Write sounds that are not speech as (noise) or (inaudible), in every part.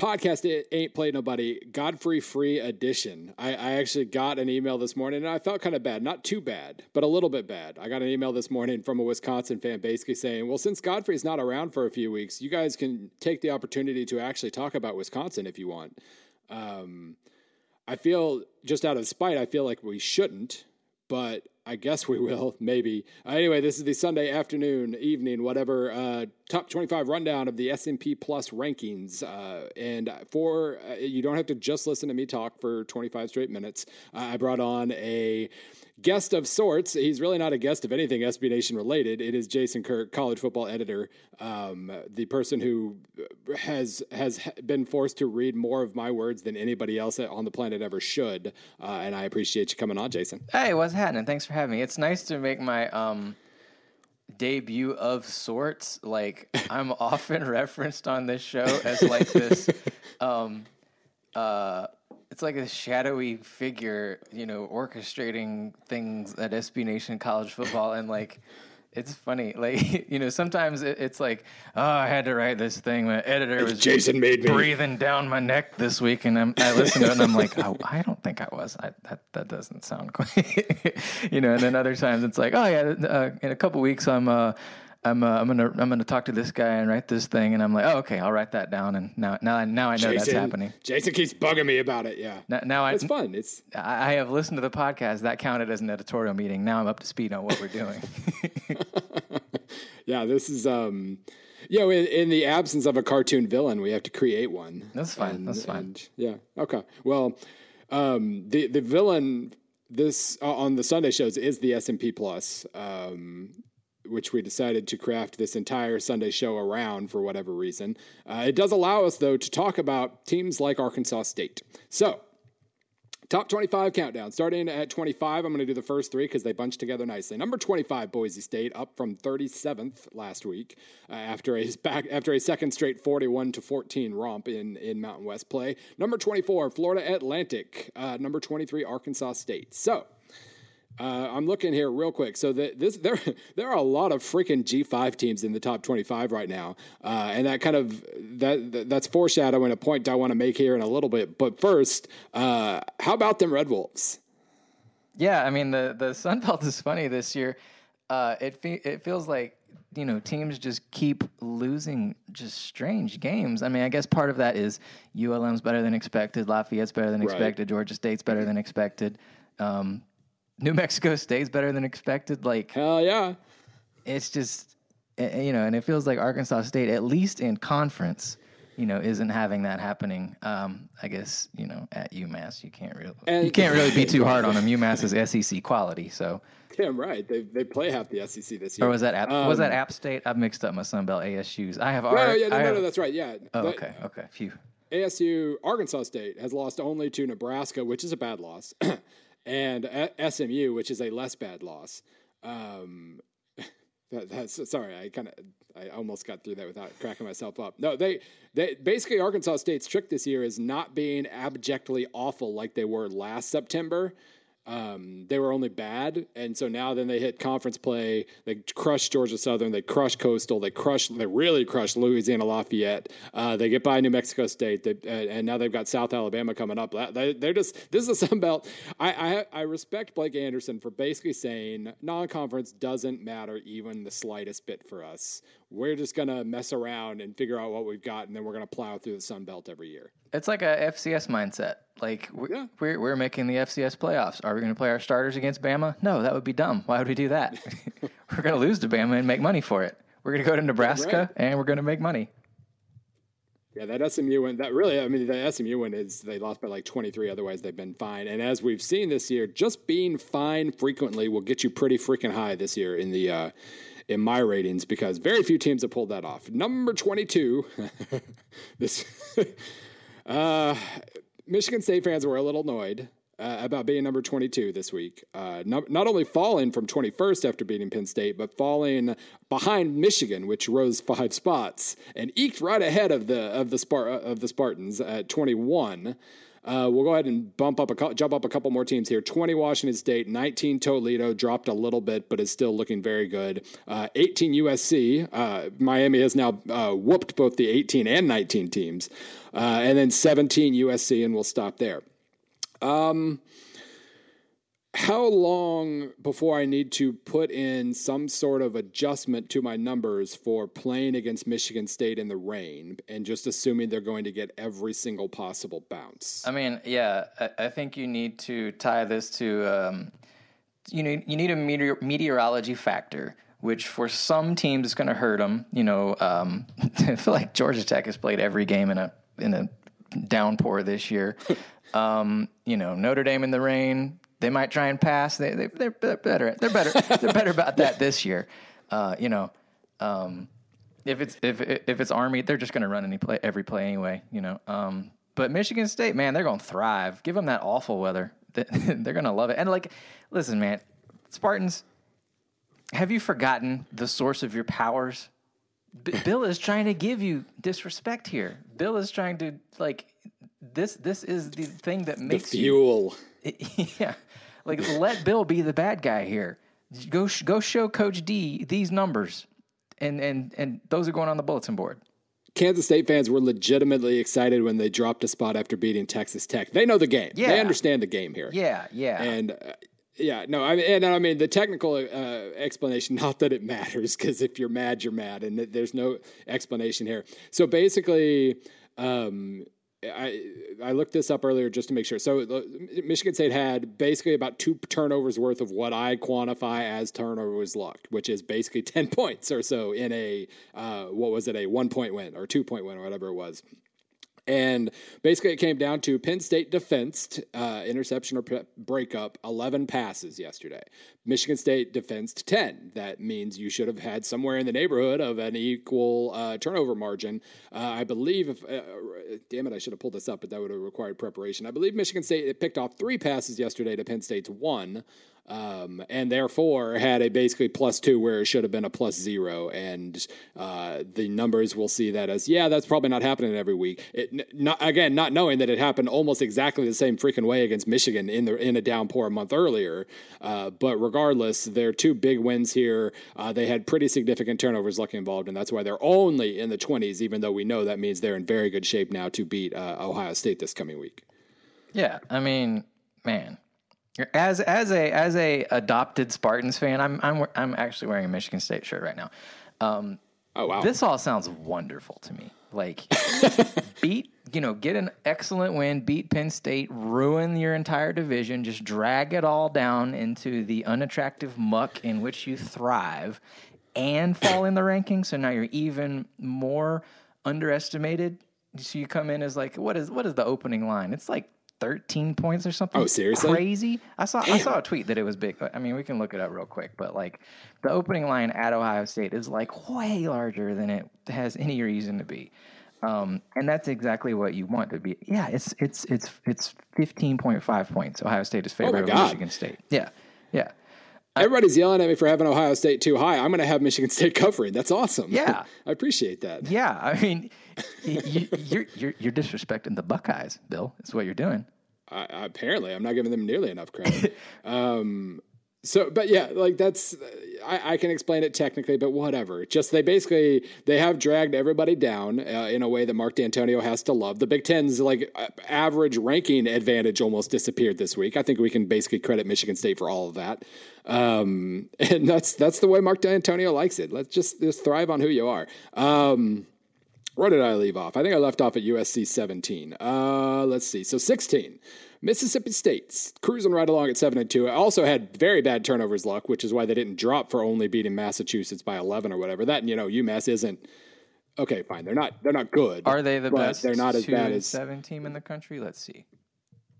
podcast it ain't played nobody godfrey free edition. I, I, actually got an email this morning and i felt kind of bad not too bad but a little bit bad. I got an email this morning from a wisconsin fan basically saying well since godfrey's not around for a few weeks you guys can take the opportunity to actually talk about wisconsin if you want. Um, i feel just out of spite i feel like we shouldn't but I guess we will, (laughs) maybe. Uh, anyway, this is the Sunday afternoon, evening, whatever, uh, top 25 rundown of the S&P Plus rankings. Uh, and for, uh, you don't have to just listen to me talk for 25 straight minutes. Uh, I brought on a guest of sorts. He's really not a guest of anything SB Nation related. It is Jason Kirk, college football editor, um, the person who has has been forced to read more of my words than anybody else on the planet ever should. Uh, and I appreciate you coming on, Jason. Hey, what's happening? Thanks for having me. It's nice to make my um, debut of sorts. Like (laughs) I'm often (laughs) referenced on this show as like this. (laughs) Um, uh, it's like a shadowy figure, you know, orchestrating things at SB Nation college football, and like, it's funny. (laughs) Like, you know, sometimes it, it's like, oh, I had to write this thing. My editor was Jason made me breathing down my neck this week, and I'm, I listened to it, and I'm like, oh, I don't think I was. I, that that doesn't sound (laughs) quite, you know. And then other times it's like, oh yeah, uh, in a couple weeks I'm. Uh, I'm uh, I'm gonna I'm gonna talk to this guy and write this thing, and I'm like, oh, okay, I'll write that down, and now now now I know Jason, that's happening. Jason keeps bugging me about it. Yeah. Now, now I, it's fun. It's I, I have listened to the podcast. That counted as an editorial meeting. Now I'm up to speed on what we're doing. (laughs) yeah, this is um, you know, in, in, the absence of a cartoon villain, we have to create one. That's fine. And, That's fine. And, yeah. Okay. Well, um, the the villain this uh, on the Sunday shows is the S and P Plus. Um, which we decided to craft this entire Sunday show around for whatever reason. Uh, it does allow us, though, to talk about teams like Arkansas State. So, top 25 countdown. Starting at 25, I'm going to do the first three because they bunch together nicely. Number 25, Boise State, up from 37th last week uh, after a (laughs) back after a second straight 41 to 14 romp in in Mountain West play. Number 24, Florida Atlantic. Uh, number 23, Arkansas State. So. Uh, I'm looking here real quick. So the, this there (laughs) there are a lot of freaking G5 teams in the top 25 right now, uh, and that kind of that that's foreshadowing a point I want to make here in a little bit. But first, uh, how about them Red Wolves? Yeah, I mean the the Sun Belt (laughs) is funny this year. Uh, it fe- it feels like you know teams just keep losing just strange games. I mean, I guess part of that is ULM's better than expected, Lafayette's better than expected, right. Georgia State's better than expected. Um, New Mexico State's better than expected. Like hell yeah, it's just eh, eh, you know, and it feels like Arkansas State, at least in conference, you know, isn't having that happening. Um, I guess you know at UMass you can't really and, you can't really be too hard on (laughs) them. UMass is SEC quality, so. Damn right, they they play half the SEC this year. Or was that App, um, was that um, App State? I've mixed up my Sun Belt ASU's. I have. No, our, yeah, no, no, no, that's right. Yeah. Oh, okay, okay, phew. ASU, Arkansas State has lost only to Nebraska, which is a bad loss. (clears throat) and SMU, which is a less bad loss. Um, (laughs) that, that's sorry, I kind of I almost got through that without cracking myself up. No, they they basically Arkansas State's trick this year is not being abjectly awful like they were last September. Um, they were only bad, and so now then they hit conference play. They crushed Georgia Southern. They crushed Coastal. They crushed. They really crushed Louisiana Lafayette. Uh, they get by New Mexico State, they, uh, and now they've got South Alabama coming up. They, are just this is a Sun Belt. I, I I respect Blake Anderson for basically saying non-conference doesn't matter even the slightest bit for us. We're just gonna mess around and figure out what we've got, and then we're gonna plow through the Sun Belt every year. It's like a FCS mindset. Like we're, yeah. we're, we're making the FCS playoffs. Are we going to play our starters against Bama? No, that would be dumb. Why would we do that? (laughs) we're going to lose to Bama and make money for it. We're going to go to Nebraska right. and we're going to make money. Yeah, that SMU one, that really, I mean, the SMU one is they lost by like 23. Otherwise, they've been fine. And as we've seen this year, just being fine frequently will get you pretty freaking high this year in the, uh, in my ratings because very few teams have pulled that off. Number 22, (laughs) this, (laughs) uh, Michigan State fans were a little annoyed uh, about being number 22 this week. Uh, not, not only falling from 21st after beating Penn State, but falling behind Michigan, which rose five spots and eked right ahead of the of the Spar- of the Spartans at 21. Uh, we'll go ahead and bump up a jump up a couple more teams here. 20 Washington State, 19 Toledo, dropped a little bit, but is still looking very good. Uh, 18 USC. Uh, Miami has now uh, whooped both the 18 and 19 teams, uh, and then 17 USC, and we'll stop there. Um, how long before I need to put in some sort of adjustment to my numbers for playing against Michigan State in the rain and just assuming they're going to get every single possible bounce? I mean, yeah, I, I think you need to tie this to um, you need you need a meteor, meteorology factor. Which for some teams is going to hurt them. You know, um, (laughs) I feel like Georgia Tech has played every game in a in a downpour this year. (laughs) Um, you know, Notre Dame in the rain, they might try and pass. They, they they're, they're better. They're better. they're better about that this year. Uh, you know, um, if it's if if it's Army, they're just going to run any play every play anyway. You know, um, but Michigan State, man, they're going to thrive. Give them that awful weather. (laughs) they're going to love it. And like, listen, man, Spartans, have you forgotten the source of your powers? B- Bill is trying to give you disrespect here. Bill is trying to like this. This is the thing that makes the fuel. You, (laughs) yeah, like let Bill be the bad guy here. Go go show Coach D these numbers, and and and those are going on the bulletin board. Kansas State fans were legitimately excited when they dropped a spot after beating Texas Tech. They know the game. Yeah. They understand the game here. Yeah, yeah. And uh, yeah, no, I mean, and I mean the technical uh, explanation. (laughs) Not that it matters, because if you're mad, you're mad, and there's no explanation here. So basically, um, I I looked this up earlier just to make sure. So Michigan State had basically about two turnovers worth of what I quantify as turnovers luck, which is basically (laughs) ten points or so in a uh, what was it a one point win or two point win or whatever it was. And basically, it came down to Penn State defensed uh, interception or pre- breakup 11 passes yesterday. Michigan State defensed 10. That means you should have had somewhere in the neighborhood of an equal uh, turnover margin. Uh, I believe, if, uh, damn it, I should have pulled this up, but that would have required preparation. I believe Michigan State picked off three passes yesterday to Penn State's one um, and therefore had a basically plus two where it should have been a plus zero. And uh, the numbers will see that as yeah, that's probably not happening every week. It, not, again, not knowing that it happened almost exactly the same freaking way against Michigan in the in a downpour a month earlier. Uh, but regardless, they're two big wins here. Uh, they had pretty significant turnovers lucky involved, and that's why they're only in the 20s. Even though we know that means they're in very good shape now to beat uh, Ohio State this coming week. Yeah, I mean, man, as as a as a adopted Spartans fan, I'm I'm I'm actually wearing a Michigan State shirt right now. Um, oh wow! This all sounds wonderful to me. Like (laughs) beat, you know, get an excellent win, beat Penn State, ruin your entire division, just drag it all down into the unattractive muck in which you thrive, and fall in the rankings. So now you're even more underestimated. So you come in as like, what is what is the opening line? It's like 13 points or something. Oh, seriously? Crazy. I saw Damn. I saw a tweet that it was big. I mean, we can look it up real quick, but like the opening line at Ohio State is like way larger than it has any reason to be. Um, and that's exactly what you want to be. Yeah, it's it's it's it's 15.5 points. Ohio State is favored oh over Michigan State. Yeah. Yeah. Everybody's yelling at me for having Ohio State too high. I'm going to have Michigan (laughs) State covering. That's awesome. Yeah, (laughs) I appreciate that. Yeah, I mean, you, are you're, you're you're disrespecting the Buckeyes, Bill. That's what you're doing. I, apparently, I'm not giving them nearly enough credit. (laughs) um, so, but yeah, like that's I, I, can explain it technically, but whatever. Just they basically they have dragged everybody down uh, in a way that Mark Dantonio has to love. The Big Ten's like average ranking advantage almost disappeared this week. I think we can basically credit Michigan State for all of that, um, (laughs) and that's that's the way Mark Dantonio likes it. Let's just just thrive on who you are. Um, where did I leave off? I think I left off at USC 17. Uh, let's see. So 16. Mississippi State's cruising right along at 7 and 2. Also had very bad turnovers luck, which is why they didn't drop for only beating Massachusetts by 11 or whatever. That, you know, UMass isn't Okay, fine. They're not they're not good. Are they the best? They're not as bad as 7 team in the country. Let's see.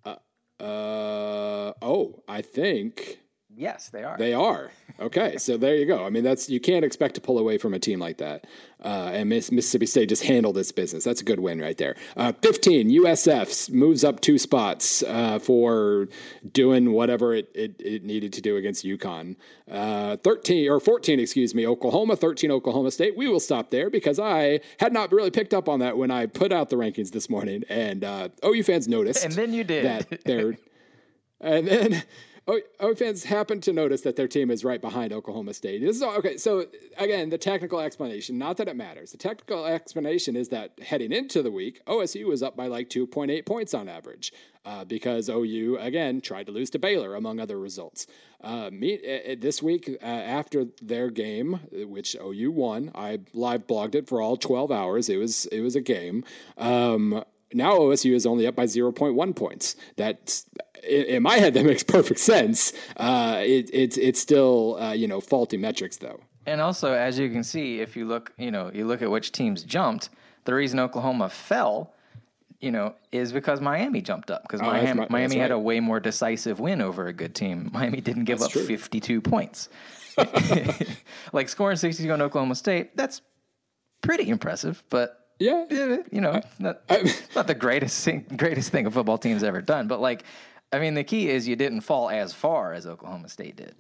Uh, uh oh, I think Yes, they are. They are. Okay, so there you go. I mean, that's you can't expect to pull away from a team like that. Uh, and Miss, Mississippi State just handled this business. That's a good win right there. Uh, 15, USF moves up two spots uh, for doing whatever it, it, it, needed to do against UConn. Uh, 13 or 14, excuse me, Oklahoma, 13 Oklahoma State. We will stop there because I had not really picked up on that when I put out the rankings this morning, and uh, OU fans noticed. And then you did that they're, (laughs) and then. OU fans happen to notice that their team is right behind Oklahoma State. This is okay. So again, the technical explanation, not that it matters. The technical explanation is that heading into the week, OSU was up by like 2.8 points on average uh, because OU again tried to lose to Baylor, among other results. Uh, me, uh, this week uh, after their game, which OU won, I live blogged it for all 12 hours. It was it was a game. Um, now OSU is only up by 0.1 points. That's in, my head that makes perfect sense. Uh, it, it's it's still uh, you know faulty metrics though. And also, as you can see, if you look, you know, you look at which teams jumped. The reason Oklahoma fell, you know, is because Miami jumped up because oh, Miami, Miami right. had a way more decisive win over a good team. Miami didn't give that's up true. 52 points. (laughs) (laughs) like scoring 62 on Oklahoma State, that's pretty impressive, but yeah, you know, not, not the greatest thing, greatest thing a football team's ever done. But like, I mean, the key is you didn't fall as far as Oklahoma State did.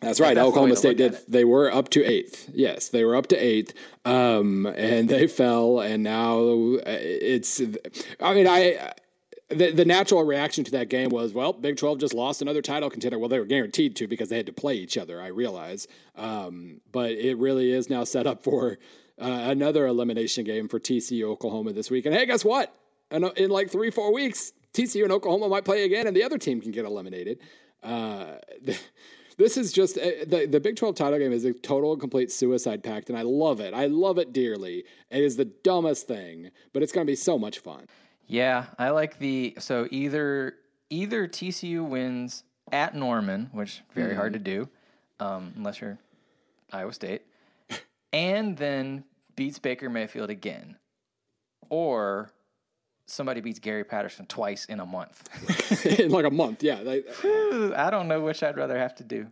That's right. That's Oklahoma State did. They were up to eighth. Yes, they were up to eighth, um, and they fell. And now it's. I mean, I. The, the natural reaction to that game was, well, Big 12 just lost another title contender. Well, they were guaranteed to because they had to play each other, I realize. Um, but it really is now set up for uh, another elimination game for TCU Oklahoma this week. And hey, guess what? In, in like three, four weeks, TCU and Oklahoma might play again, and the other team can get eliminated. Uh, (laughs) this is just uh, the the Big Twelve title game is a total and complete suicide pact, and I love it. I love it dearly. It is the dumbest thing, but it's going to be so much fun. Yeah, I like the so either either TCU wins at Norman, which very mm-hmm. hard to do, um, unless you're Iowa State, and then beats Baker Mayfield again, or somebody beats Gary Patterson twice in a month. (laughs) in like a month, yeah. I don't know which I'd rather have to do.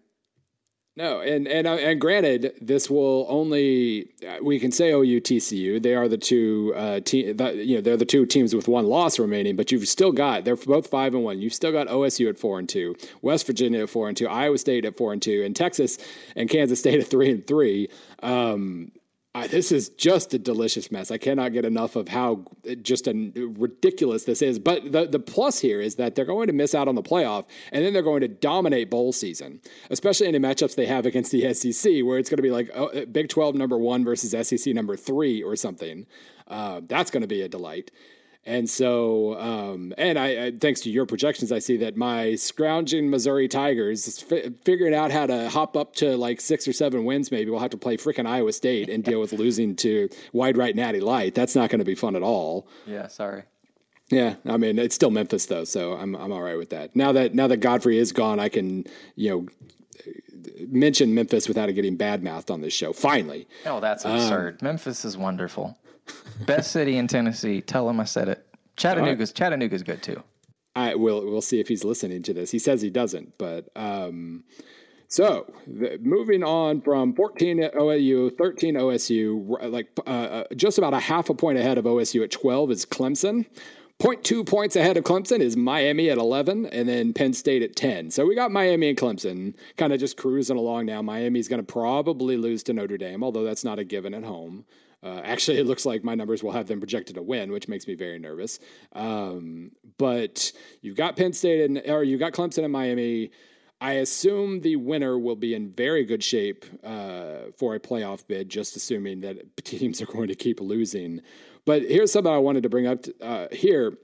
No, and and uh, and granted, this will only uh, we can say OU TCU. They are the two uh, you know they're the two teams with one loss remaining, but you've still got they're both five and one. You've still got OSU at four and two, West Virginia at four and two, Iowa State at four and two, and Texas and Kansas State at three and three. Um, I, this is just a delicious mess. I cannot get enough of how just a, ridiculous this is. But the, the plus here is that they're going to miss out on the playoff, and then they're going to dominate bowl season, especially any matchups they have against the SEC, where it's going to be like oh, Big 12 number one versus SEC number three or something. Uh, that's going to be a delight. And so, um, and I, I, thanks to your projections, I see that my scrounging Missouri Tigers fi- figuring out how to hop up to like six or seven wins. Maybe we'll have to play freaking Iowa State and deal with losing to wide right Natty Light. That's not going to be fun at all. Yeah, sorry. Yeah, I mean it's still Memphis though, so I'm I'm all right with that. Now that now that Godfrey is gone, I can you know mention Memphis without it getting bad mouthed on this show. Finally. Oh, that's absurd. Um, Memphis is wonderful. Best city in Tennessee. Tell him I said it. Chattanooga's right. Chattanooga's good too. I will. We'll see if he's listening to this. He says he doesn't, but um, so the, moving on from 14 at OAU, 13 OSU, like uh, uh, just about a half a point ahead of OSU at 12 is Clemson. 0.2 points ahead of Clemson is Miami at 11, and then Penn State at 10. So we got Miami and Clemson kind of just cruising along now. Miami's going to probably lose to Notre Dame, although that's not a given at home. Uh, actually, (laughs) it looks like my numbers will have them projected to win, which makes me very nervous. Um, but you've got Penn State and or you've got Clemson and Miami. I assume the winner will be in very good shape uh, for a playoff bid, just assuming that (laughs) teams are going to keep losing. But here's something I wanted to bring up uh, here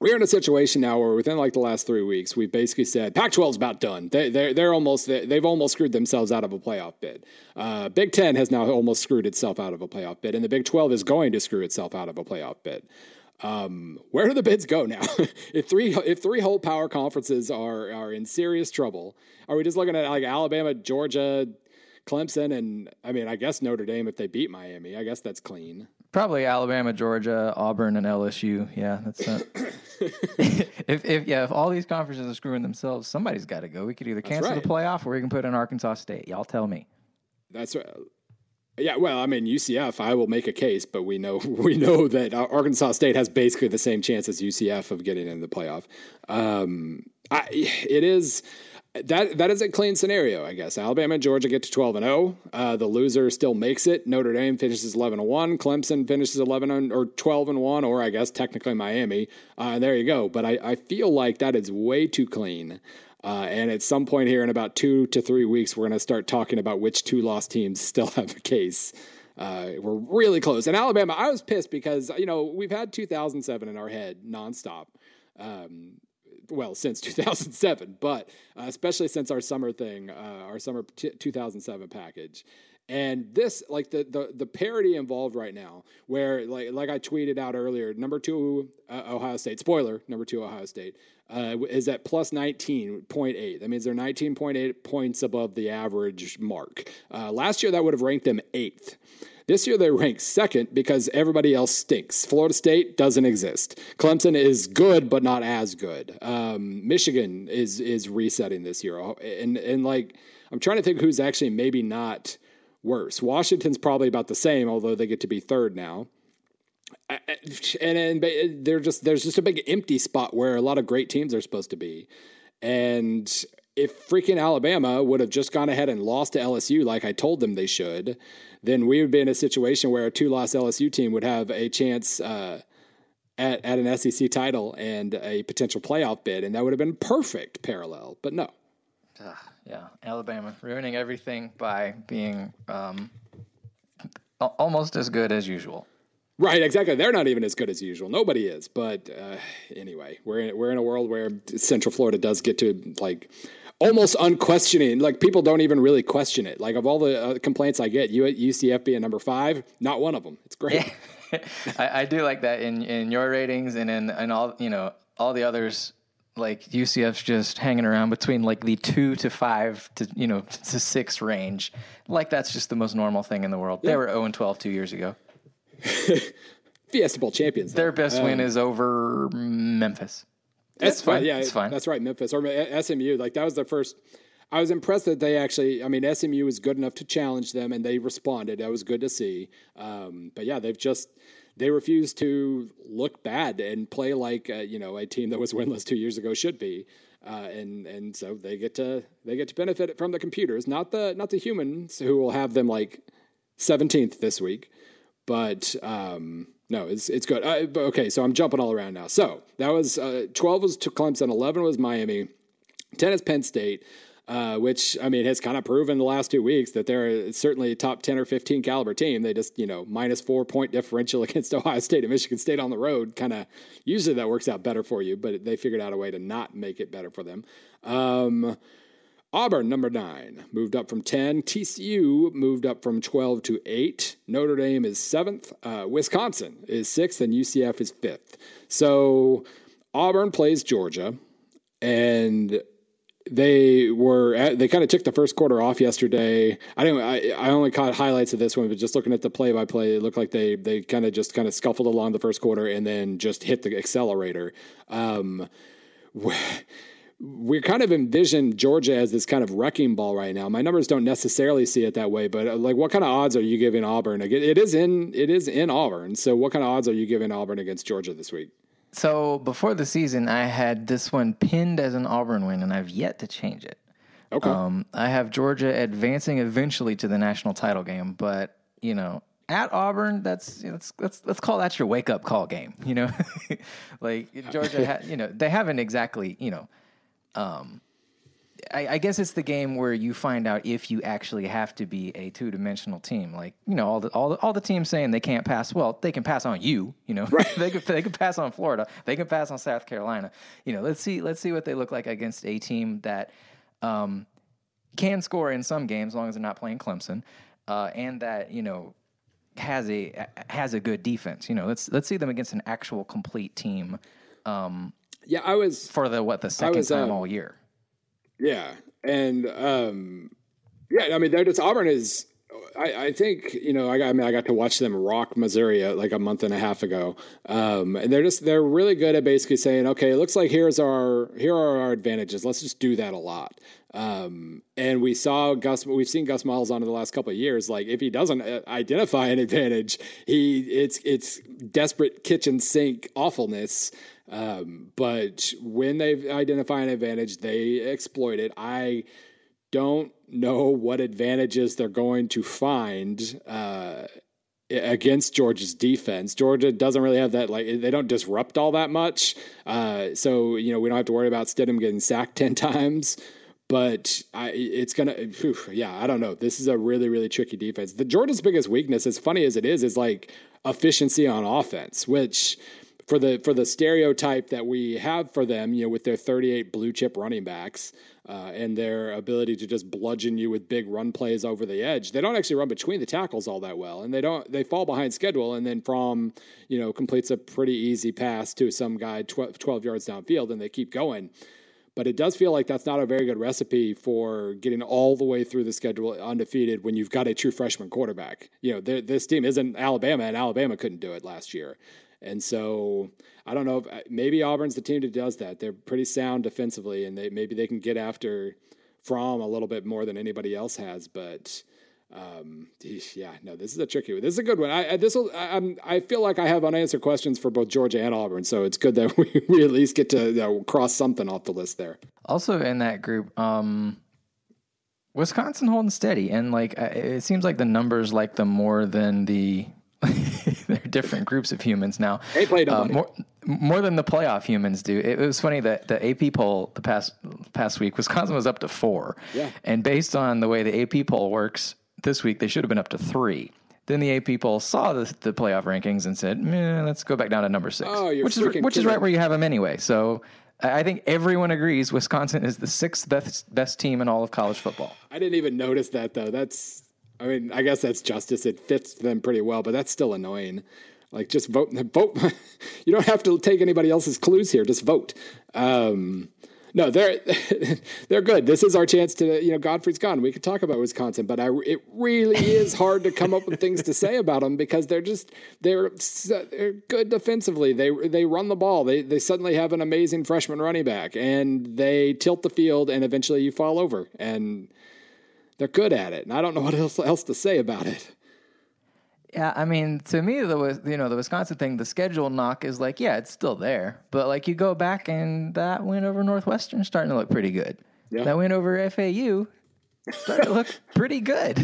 we're in a situation now where within like the last three weeks, we've basically said Pac-12 is about done. They, they're they're almost they've almost screwed themselves out of a playoff bid. Uh, Big Ten has now almost screwed itself out of a playoff bid, and the Big 12 is going to screw itself out of a playoff bid. Um, where do the bids go now? (laughs) if three if three whole power conferences are are in serious trouble, are we just looking at like Alabama, Georgia, Clemson, and I mean I guess Notre Dame if they beat Miami, I guess that's clean. Probably Alabama, Georgia, Auburn, and LSU. Yeah, that's not. (laughs) if if yeah, if all these conferences are screwing themselves, somebody's got to go. We could either cancel right. the playoff or we can put in Arkansas State. Y'all tell me. That's right. Yeah, well, I mean UCF. I will make a case, but we know (laughs) we know that Arkansas State has basically the same chance as UCF of getting in the playoff. Um, I, it is that that is a clean scenario, I guess. Alabama and Georgia get to twelve and zero. Uh, the loser still makes it. Notre Dame finishes eleven and one. Clemson finishes eleven and, or twelve and one, or I guess technically Miami. Uh, there you go. But I, I feel like that is way too clean. Uh, and at some point here in about two to three weeks, we're going to start talking about which two lost teams (laughs) still have a case. Uh, we're really close. And Alabama, I was pissed because you know we've had 2007 in our head nonstop. Um, well, since (laughs) 2007, but uh, especially since our summer thing, uh, our summer t- 2007 package. And this, like the, the the parity involved right now, where like like I tweeted out earlier, number two uh, Ohio State, spoiler, number two Ohio State uh, is at plus 19.8. That means they're 19.8 points above the average mark. Uh, last year, that would have ranked them eighth. This year they rank second because everybody else stinks. Florida State doesn't exist. Clemson is good, but not as good. Um, Michigan is is resetting this year, and and like I'm trying to think who's actually maybe not worse. Washington's probably about the same, although they get to be third now. And, and they're just there's just a big empty spot where a lot of great teams are supposed to be, and if freaking Alabama would have just gone ahead and lost to LSU like I told them they should, then we would be in a situation where a two loss LSU team would have a chance uh, at, at an SEC title and a potential playoff bid. And that would have been perfect parallel. But no. Uh, yeah. Alabama ruining everything by being um, almost as good as usual. Right, exactly. They're not even as good as usual. Nobody is. But uh, anyway, we're in, we're in a world where Central Florida does get to like almost unquestioning. Like people don't even really question it. Like of all the uh, complaints I get, you at UCF being number five, not one of them. It's great. Yeah. (laughs) I, I, do like that in in your ratings and in and all you know all the others. Like UCF's just hanging around between like the two to five to you know to six range. Like that's just the most normal thing in the world. Yeah. They were zero and 12 two years ago. (laughs) Fiesta Bowl champions. Though. Their best um, win is over Memphis. That's fine. Yeah, it's fine. That's right. Memphis or SMU. Like that was the first. I was impressed that they actually. I mean, SMU was good enough to challenge them, and they responded. That was good to see. Um, but yeah, they've just they refuse to look bad and play like uh, you know a team that was (laughs) winless two years ago should be. Uh, and and so they get to they get to benefit from the computers, not the not the humans who will have them like seventeenth this week. But um, no, it's it's good. Okay, so I'm jumping all around now. So that was uh, 12 was Clemson, 11 was Miami, 10 is Penn State. Uh, which I mean has kind of proven the last two weeks that they're certainly a top ten or fifteen caliber team. They just you know minus four point differential (laughs) against Ohio State and Michigan State on the road. Kind of usually that works out better for you, but they figured out a way to not make it better for them. Um, Auburn, number nine, moved up from 10. TCU moved up from 12 to 8. Notre Dame is seventh. Uh, Wisconsin is sixth, and UCF is fifth. So Auburn plays Georgia, and they were at, they kind of took the first quarter off yesterday. I didn't. I, I only caught highlights of this one, but just looking at the play by play, it looked like they they kind of just kind of scuffled along the first quarter and then just hit the accelerator. Um, we kind of envision Georgia as this kind of wrecking ball right now. My numbers don't necessarily see it that way, but uh, like, what kind of odds are you giving Auburn? It is in it is in Auburn. So, what kind of odds are you giving Auburn against Georgia this week? So before the season, I had this one pinned as an Auburn win, and I've yet to change it. Okay. Um, I have Georgia advancing eventually to the national title game, but you know, at Auburn, that's let's let's let's call that your wake up call game. You know, (laughs) like Georgia, ha- you know, they haven't exactly you know um, I, I, guess it's the game where you find out if you actually have to be a two dimensional team. Like you know, all the all the all the teams saying they can't pass. Well, they can pass on you. You know, right. (laughs) they can they can pass on Florida. They can pass on South Carolina. You know, let's see let's see what they look like against a team that um, can score in some games, as long as they're not playing Clemson, uh, and that you know has a has a good defense. You know, let's let's see them against an actual complete team. Um, yeah, I was for the what the second was, time uh, all year. Yeah, and um, yeah, I mean, they're just Auburn is I, I, think you know I, got, I mean I got to watch them rock Missouri uh, like a month and a half ago, um, and they're just they're really good at basically saying, okay, it looks like here's our here are our advantages. Let's just do that a lot. Um, and we saw Gus, we've seen Gus Malzahn in the last couple of years. Like if he doesn't uh, identify an advantage, he it's it's desperate kitchen sink awfulness. Um, but when they identify an advantage, they exploit it. I don't know what advantages they're going to find uh, against Georgia's defense. Georgia doesn't really have that like they don't disrupt all that much, uh, so you know we don't have to worry about Stidham getting sacked (laughs) ten times. But I, it's gonna, whew, yeah, I don't know. This is a really, really tricky defense. The Georgia's biggest weakness, as funny as it is, is like efficiency on offense, which for the for the stereotype that we have for them, you know, with their 38 blue chip running backs, uh, and their ability to just bludgeon you with big run plays over the edge. They don't actually run between the tackles all that well, and they don't. They fall behind schedule, and then from you know completes a pretty easy pass to some guy 12, 12 yards downfield, and they keep going. But it does feel like that's not a very good recipe for getting all the way through the schedule undefeated when you've got a true freshman quarterback. You know, this team isn't Alabama, and Alabama couldn't do it last year. And so I don't know if uh, maybe Auburn's the team that does that. They're pretty sound defensively, and they maybe they can get after Fromm a little bit more than anybody else has. But um, yeah, no, this is a tricky one. This is a good one. I, I this will. I, I feel like I have unanswered questions for both Georgia and Auburn, so it's good that (laughs) we, we at least get to you know, cross something off the list there. Also in that group, um, Wisconsin holding steady, and like it seems like the numbers like them more than the (laughs) they're different groups of humans now. They played uh, more, more than the playoff humans do. It, it, was funny that the AP poll the past past week, Wisconsin was up to four. Yeah. And based on the way the AP poll works this week, they should have been up to three. Then the AP poll saw the, the playoff rankings and said, let's go back down to number six, oh, which is which is right where you have them anyway. So I think everyone agrees Wisconsin is the sixth best, best team in all of college football. I didn't even notice that though. That's I mean, I guess that's justice. It fits them pretty well, but that's still annoying. Like, just vote. (laughs) Vote. you don't have to take anybody else's clues here. Just vote. Um, no, they're (laughs) they're good. This is our chance to, you know, Godfrey's gone. We could talk about Wisconsin, but I, it really is hard to come up with things to say about them because they're just they're they're good defensively. They they run the ball. They they suddenly have an amazing freshman running back, and they tilt the field, and eventually you fall over. And they're good at it, and I don't know (laughs) what else, else to say about it. Yeah, I mean, to me, the you know the Wisconsin thing, the schedule knock is like, yeah, it's still there, but like you go back and that win over Northwestern starting to look pretty good. Yeah. That win over FAU starting to look (laughs) pretty good.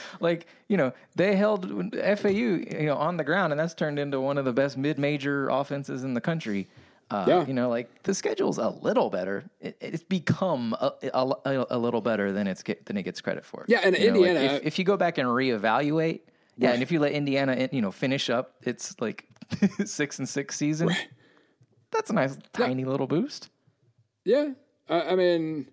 (laughs) like you know they held FAU you know on the ground, and that's turned into one of the best mid-major offenses in the country. Uh, yeah. You know, like the schedule's a little better. It, it's become a, a, a, little better than it's get, than it gets credit for. Yeah, and you Indiana. Know, like if, if, you go back and reevaluate, yeah, right. and if you let Indiana, you know, finish up its like (laughs) six and six season, right. that's a nice tiny yeah. little boost. Yeah, uh, I mean,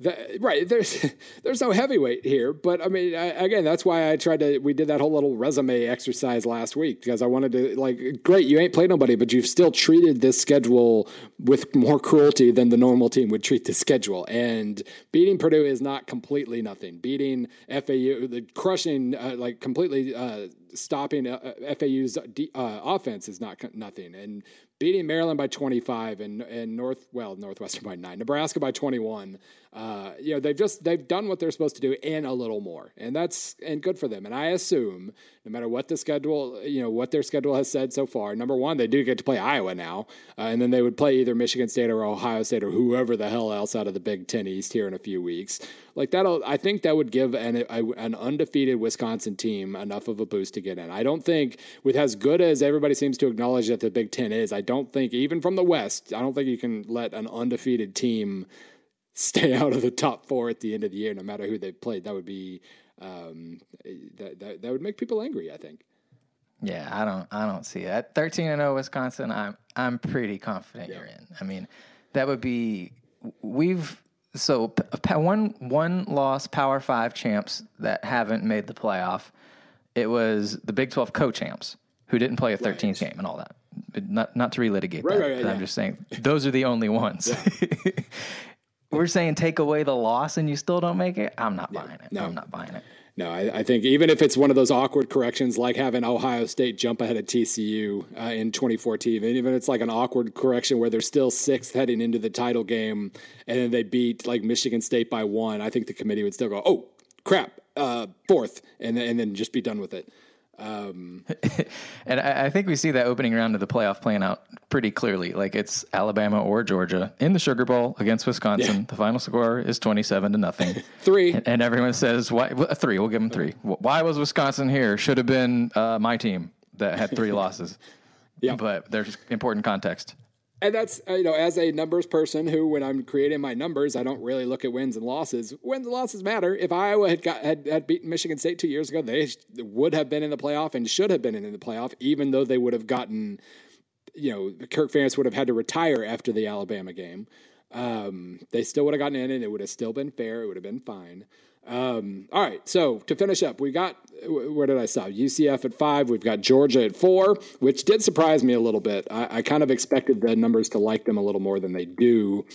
that, right there's (laughs) there's no heavyweight here but i mean I, again that's why i tried to we did that whole little resume exercise last week because i wanted to like great you ain't played nobody but you've still treated this schedule with more cruelty than the normal team would treat this schedule and beating purdue is not completely nothing. Beating fau the crushing uh, like completely uh, stopping uh, fau's uh, offense is not nothing and beating Maryland by 25 and and North well Northwestern by nine, Nebraska by 21. Uh, you know they've just they've done what they're supposed to do and a little more, and that's and good for them. And I assume no matter what the schedule, you know what their schedule has said so far. Number one, they do get to play Iowa now, uh, and then they would play either Michigan State or Ohio State or whoever the hell else out of the Big Ten East here in a few weeks. Like that'll I think that would give an a, an undefeated Wisconsin team enough of a boost to get in. I don't think with as good as everybody seems to acknowledge that the Big Ten is. I don't think, even from the West, I don't think you can let an undefeated team (laughs) stay out of the top four at the end of the year, no matter who they played. That would be um, that, that that would make people angry. I think. Yeah, I don't I don't see that. Thirteen and zero oh Wisconsin. I'm I'm pretty confident yeah. you're in. I mean, that would be we've so one one loss Power Five champs that haven't made the playoff. It was the Big Twelve co-champs who didn't play a 13th right. game and all that. Not not to relitigate right, that. Right, right, I'm just saying those are the only ones. Yeah. (laughs) We're saying take away the loss and you still don't make it. I'm not buying it. No. I'm not buying it. No, I, I, think even if it's one of those awkward corrections, like having Ohio State jump ahead of TCU uh, in 2014, and even if it's like an awkward correction where they're still sixth heading into the title game, and then they beat like Michigan State by one, I think the committee would still go, "Oh crap, uh, fourth, and and then just be done with it. Um, (laughs) and I, I, think we see that opening round of the playoff playing out pretty clearly. Like it's Alabama or Georgia in the Sugar Bowl against Wisconsin. Yeah. The final score is twenty-seven to nothing. (laughs) three, and, and, everyone says, "Why three? We'll give them three. Why was Wisconsin here? Should have been uh, my team that had three (laughs) losses." Yeah, but there's important context and that's uh, you know as a numbers person who when i'm creating my numbers i don't really look at wins and losses. Wins and losses matter if iowa had got had, had beaten michigan state two years ago they would have been in the playoff and should have been in the playoff even though they would have gotten you know kirk ferentz would have had to retire after the alabama game. Um, they still would have gotten in and it would have still been fair. It would have been fine um, all right, so to finish up, we got where did I stop? UCF at five. We've got Georgia at four, which did surprise me a little bit. I, I kind of expected the numbers to like them a little more than they do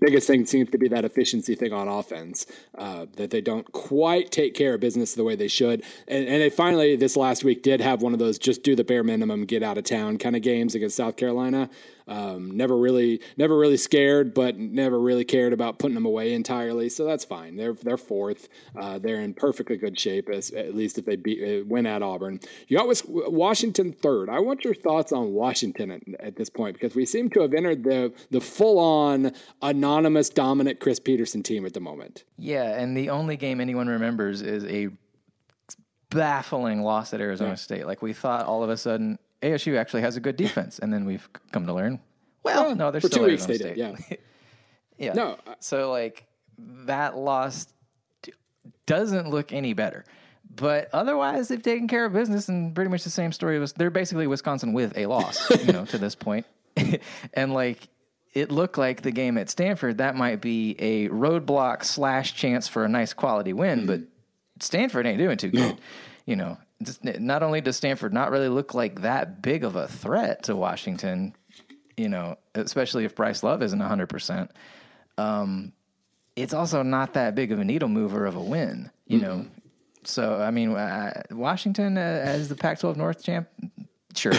biggest thing seems to be that efficiency thing on offense uh, that they don't quite take care of business the way they should and, and, they finally this last week did have one of those just do the bare minimum get out of town kind of games against south carolina um, never really, never really scared, but never really cared about putting them away entirely. So that's fine. They're they're fourth. Uh, they're in perfectly good shape, as, at least if they beat, uh, win at Auburn. You got Washington third. I want your thoughts on Washington at, at this point because we seem to have entered the the full on anonymous dominant Chris Petersen team at the moment. Yeah, and the only game anyone remembers is a baffling loss at Arizona yeah. State. Like we thought all of a sudden ASU actually has a good defense, and then we've come to learn. Well, well no, they're for still two weeks they State. did, (laughs) yeah, yeah. No, so like that loss doesn't look any better. But otherwise, they've taken care of business, and pretty much the same story was they're basically Wisconsin with a loss, you know, to this point. (laughs) and like it looked like the game at Stanford that might be a roadblock slash chance for a nice quality win, mm-hmm. but Stanford ain't doing too good. No. You know, not only does Stanford not really look like that big of a threat to Washington, you know, especially if Bryce Love isn't 100%, um, it's also not that big of a needle mover of a win, you mm-hmm. know. So, I mean, uh, Washington uh, as the Pac 12 North champ, sure.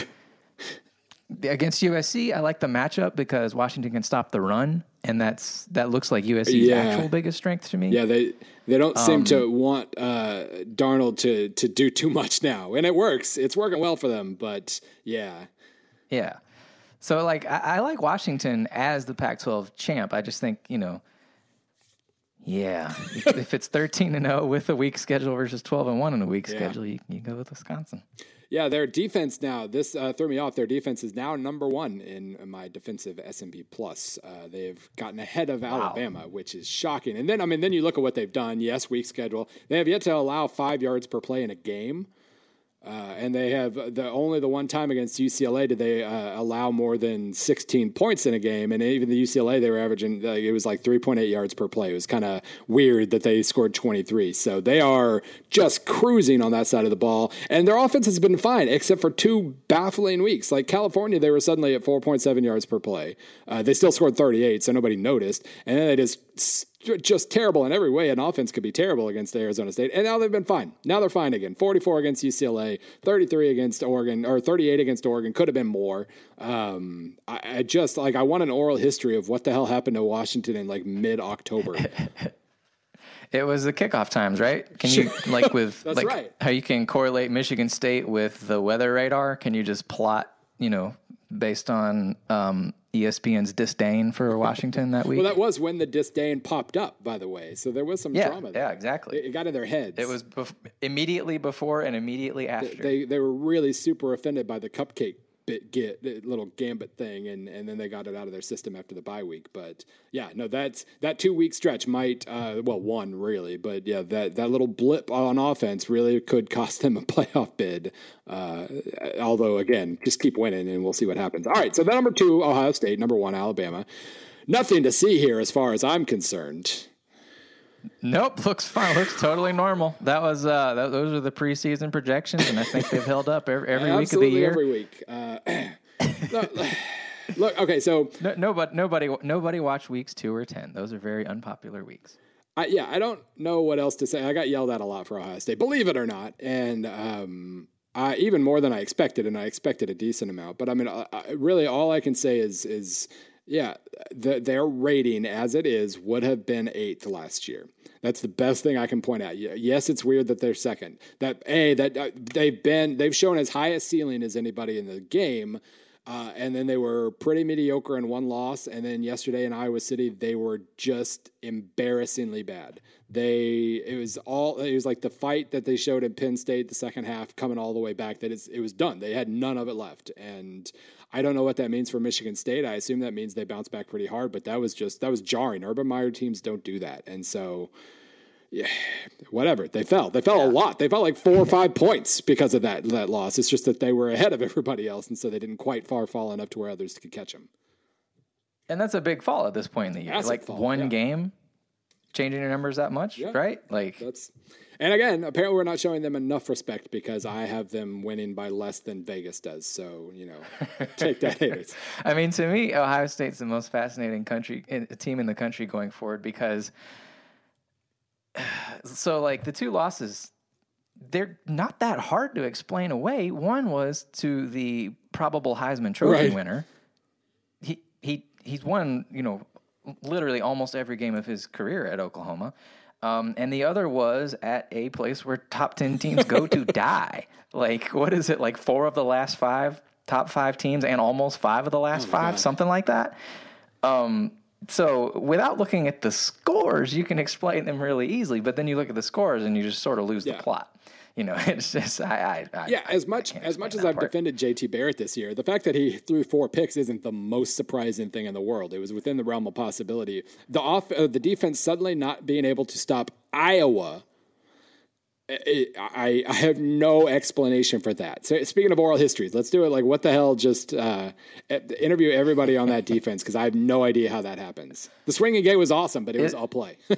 Against USC, I like the matchup because Washington can stop the run, and that's that looks like USC's yeah. actual biggest strength to me. Yeah, they they don't seem um, to want uh, Darnold to to do too much now, and it works. It's working well for them, but yeah, yeah. So like I, I like Washington as the Pac-12 champ. I just think you know, yeah, if, it's thirteen and zero oh with a weak schedule versus twelve and one in a weak yeah. schedule, you, you go with Wisconsin. Yeah, their defense now. This uh, threw me off. Their defense is now number one in my defensive S&P plus. Uh, they've gotten ahead of wow. Alabama, which is shocking. And then, I mean, then you look at what they've done. Yes, week schedule. They have yet to allow five yards per play in a game. Uh, and they have the only the one time against UCLA did they uh, allow more than 16 points in a game, and even the UCLA they were averaging uh, it was like 3.8 yards per play. It was kind of weird that they scored 23. So they are just cruising on that side of the ball, and their offense has been fine except for two baffling weeks. Like California, they were suddenly at 4.7 yards per play. Uh, they still scored 38, so nobody noticed, and then they just just terrible in every way. An offense could be terrible against Arizona State, and now they've been fine. Now they're fine again. 44 against UCLA, 33 against Oregon, or 38 against Oregon. Could have been more. Um, I, I, just like I want an oral history of what the hell happened to Washington in like mid October. (laughs) it was the kickoff times, right? Can you like (laughs) with like right. how you can correlate Michigan State with the weather radar? Can you just plot, you know, based on um, ESPN's disdain for (laughs) Washington that week. well, that was when the disdain popped up, by the way. So there was some yeah, drama. There. Yeah, exactly. It, it, got in their heads. It was bef- immediately before and immediately after. They, they, they were really super offended by the cupcake bit get little gambit thing and and then they got it out of their system after the bye week. But yeah no that's that two week stretch might uh, well one really but yeah that that little blip on offense really could (laughs) cost them a playoff bid uh, although again just keep winning and we'll see what happens. All right so that number two ohio state number one alabama. Nothing to see here as far as i'm concerned Nope, looks fine. Looks totally normal. That was uh, that, those are the preseason projections, and I think they've held up every, every week of the year. Every week. Uh, (clears throat) look, (sighs) look, okay, so no, nobody, nobody, nobody watched weeks two or ten. Those are very unpopular weeks. I, yeah, I don't know what else to say. I got yelled at a lot for Ohio State, believe it or not, and um, I, even more than I expected, and I expected a decent amount. But I mean, I, I, really, all I can say is is yeah, the, their rating as it is would have been eighth last year. That's the best thing I can point out. Yes, it's weird that they're second. That a that uh, they've been they've shown as high a ceiling as anybody in the game. Uh, and then they were pretty mediocre in one loss. And then yesterday in Iowa City, they were just embarrassingly bad. They it was all it was like the fight that they showed in Penn State the second half coming all the way back. That it's, it was done. They had none of it left. And I don't know what that means for Michigan State. I assume that means they bounce back pretty hard. But that was just that was jarring. Urban Meyer teams don't do that. And so yeah, whatever. They fell. They fell yeah. a lot. They fell like four or five points because of that that loss. It's just that they were ahead of (laughs) everybody else, and so they didn't quite far fall enough to where others could catch them. And that's a big fall at this point in the year. Massive like fall, one yeah. game, changing your numbers that much, yeah. right? Like that's. And again, apparently we're not showing them enough respect because I have them winning by less than Vegas does. So you know, (laughs) take that haters. I mean, to me, Ohio State's the most fascinating country team in the country going forward because (sighs) so like the two losses they're not that hard to explain away. One was to the probable Heisman Trophy right. winner. He he he's won, you know, literally almost every game of his career at Oklahoma. Um, and the other was at a place where top 10 teams go to (laughs) die. Like, what is it? Like four of the last five top five teams and almost five of the last oh five, God. something like that. Um, so without looking at the scores, you can explain them really easily. But then you look at the scores and you just sort of lose yeah. the plot. You know, (laughs) it's just I. I yeah, as much as much as I've part. defended JT Barrett this year, the fact that he threw four picks isn't the most surprising thing in the world. It was within the realm of possibility. The off, uh, the defense suddenly not being able to stop Iowa it, I, I have no explanation for that. So speaking of oral histories, let's do it. Like, what the hell? Just uh, interview everybody on that (laughs) defense because I have no idea how that happens. The swinging gate was awesome, but it, it was all play. (laughs)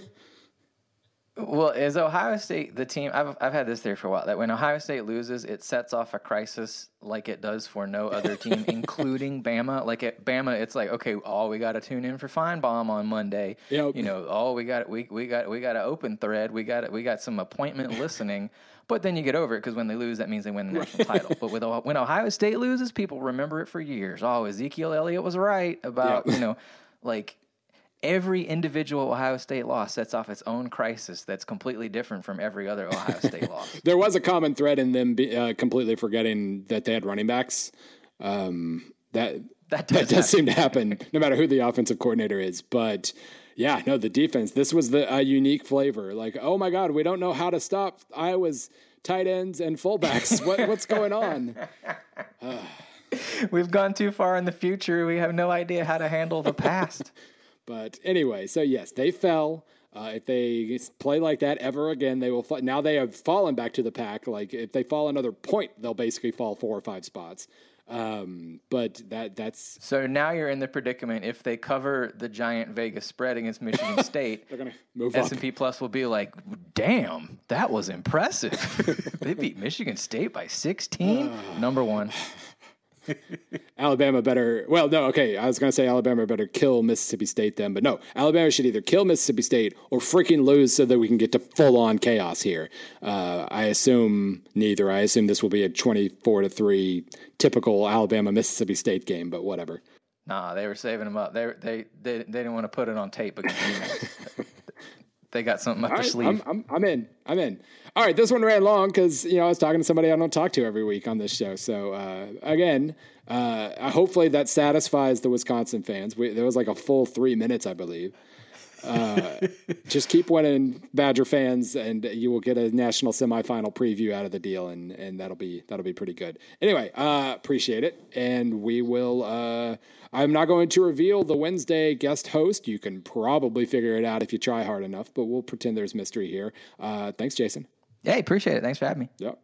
Well, is Ohio State the team? I've I've had this theory for a while that when Ohio State loses, it sets off a crisis like it does for no other team, (laughs) including Bama. Like at Bama, it's like okay, all we got to tune in for Finebaum on Monday. Yep. You know, all we got we we got we got an open thread. We got we got some appointment (laughs) listening. But then you get over it because when they lose, that means they win the national title. But with when Ohio State loses, people remember it for years. Oh, Ezekiel Elliott was right about yep. you know, like every individual Ohio State loss sets off its own crisis that's completely different from every other Ohio State loss. (laughs) There was a common thread in them be, uh, completely forgetting that they had running backs. Um, that that does, that does seem to happen no matter who the offensive coordinator is. But yeah, no, the defense. This was the uh, unique flavor. Like, oh my God, we don't know how to stop Iowa's tight ends and fullbacks. (laughs) what, what's going on? (sighs) We've gone too far in the future. We have no idea how to handle the past. (laughs) But anyway, so yes, they fell. Uh, if they play like that ever again, they will. Fall. Now they have fallen back to the pack. Like if they fall another point, they'll basically fall four or five spots. Um, but that that's so now you're in the predicament. If they cover the giant Vegas spread against Michigan (laughs) State, they're gonna move. S and P Plus will be like, "Damn, that was impressive. (laughs) they beat Michigan State by 16. Uh, (sighs) Number one." (laughs) Alabama better. Well, no, okay. I was going to say Alabama better kill Mississippi State then, but no. Alabama should either kill Mississippi State or freaking lose so that we can get to full on chaos here. Uh, I assume neither. I assume this will be a twenty-four to three typical Alabama Mississippi State game, but whatever. Nah, they were saving them up. They they they, they didn't want to put it on tape against (laughs) they got something up their right, sleeve. I'm, I'm, I'm, in. I'm in. All right, this one ran long because you know I was talking to somebody I don't talk to every week on this show. So uh, again, uh, hopefully that satisfies the Wisconsin fans. We, there was like a full three minutes, I believe. Uh, just keep winning, Badger fans, and you will get a national semifinal preview out of the deal, and and that'll be that'll be pretty good. Anyway, uh, appreciate it, and we will. Uh, I'm not going to reveal the Wednesday guest host. You can probably figure it out if you try hard enough, but we'll pretend there's mystery here. Uh, thanks, Jason. Hey, appreciate it. Thanks for having me. Yep.